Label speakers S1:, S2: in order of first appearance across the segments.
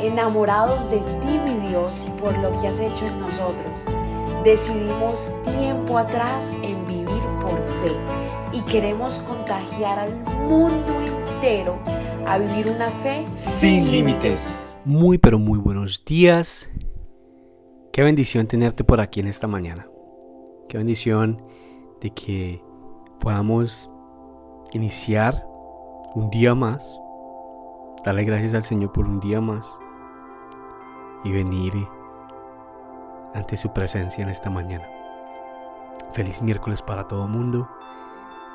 S1: enamorados de ti, mi Dios, por lo que has hecho en nosotros. Decidimos tiempo atrás en vivir por fe y queremos contagiar al mundo entero a vivir una fe
S2: sin límites. Muy pero muy buenos días. Qué bendición tenerte por aquí en esta mañana. Qué bendición de que podamos iniciar un día más, darle gracias al Señor por un día más y venir ante su presencia en esta mañana. Feliz miércoles para todo mundo.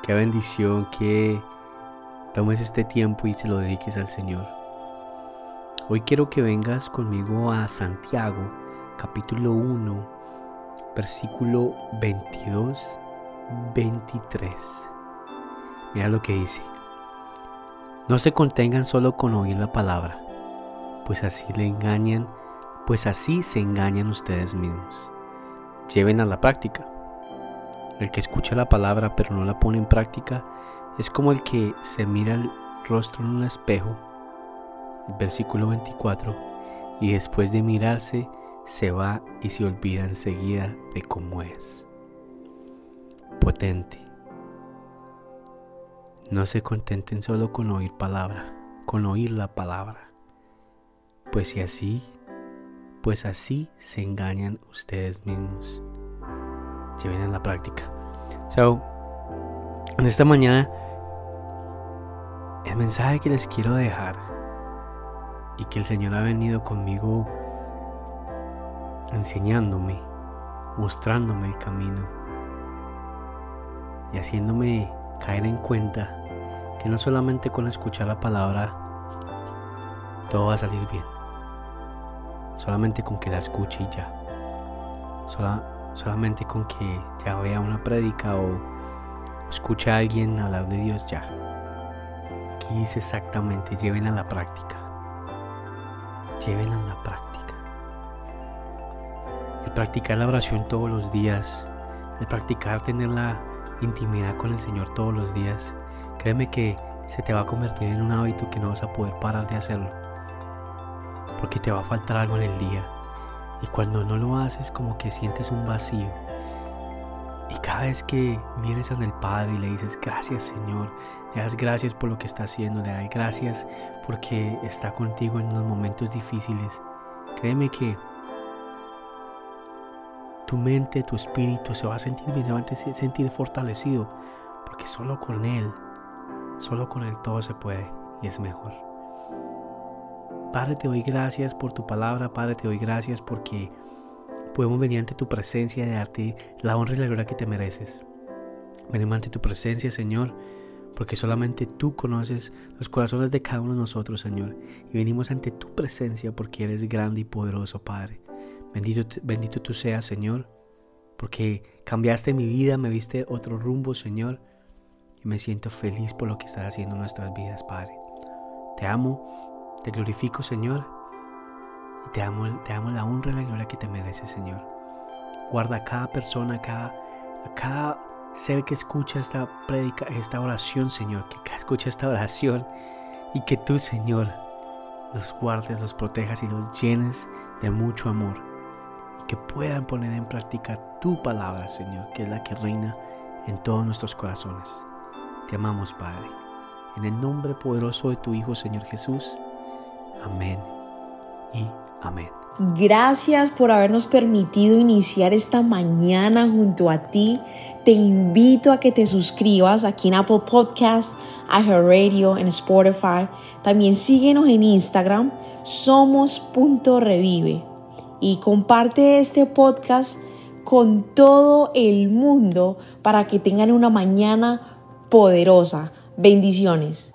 S2: Qué bendición que tomes este tiempo y se lo dediques al Señor. Hoy quiero que vengas conmigo a Santiago, capítulo 1, versículo 22, 23. Mira lo que dice. No se contengan solo con oír la palabra, pues así le engañan, pues así se engañan ustedes mismos. Lleven a la práctica. El que escucha la palabra pero no la pone en práctica es como el que se mira el rostro en un espejo, versículo 24, y después de mirarse se va y se olvida enseguida de cómo es. Potente. No se contenten solo con oír palabra, con oír la palabra. Pues si así, pues así se engañan ustedes mismos. Lleven en la práctica. So, en esta mañana, el mensaje que les quiero dejar y que el Señor ha venido conmigo enseñándome, mostrándome el camino y haciéndome caer en cuenta que no solamente con escuchar la palabra todo va a salir bien. Solamente con que la escuche y ya. solamente con que ya vea una prédica o escuche a alguien hablar de Dios ya. Aquí dice exactamente, lleven a la práctica. Lleven a la práctica. El practicar la oración todos los días, el practicar tener la intimidad con el Señor todos los días, Créeme que se te va a convertir en un hábito que no vas a poder parar de hacerlo. Porque te va a faltar algo en el día. Y cuando no lo haces como que sientes un vacío. Y cada vez que vienes al Padre y le dices gracias Señor, le das gracias por lo que está haciendo, le das gracias porque está contigo en los momentos difíciles. Créeme que tu mente, tu espíritu se va a sentir bien, se va a sentir fortalecido, porque solo con Él Solo con Él todo se puede y es mejor. Padre, te doy gracias por tu palabra. Padre, te doy gracias porque podemos venir ante tu presencia y darte la honra y la gloria que te mereces. Venimos ante tu presencia, Señor, porque solamente tú conoces los corazones de cada uno de nosotros, Señor. Y venimos ante tu presencia porque eres grande y poderoso, Padre. Bendito, bendito tú seas, Señor, porque cambiaste mi vida, me viste otro rumbo, Señor y me siento feliz por lo que estás haciendo en nuestras vidas, Padre. Te amo, te glorifico, Señor, y te amo, te la honra y la gloria que te mereces, Señor. Guarda a cada persona, a cada, a cada ser que escucha esta predica, esta oración, Señor, que escucha esta oración y que tú, Señor, los guardes, los protejas y los llenes de mucho amor y que puedan poner en práctica tu palabra, Señor, que es la que reina en todos nuestros corazones. Te amamos, Padre. En el nombre poderoso de tu Hijo, Señor Jesús. Amén y amén.
S1: Gracias por habernos permitido iniciar esta mañana junto a ti. Te invito a que te suscribas aquí en Apple Podcast, Radio, en Spotify. También síguenos en Instagram, somos.revive. Y comparte este podcast con todo el mundo para que tengan una mañana poderosa. Bendiciones.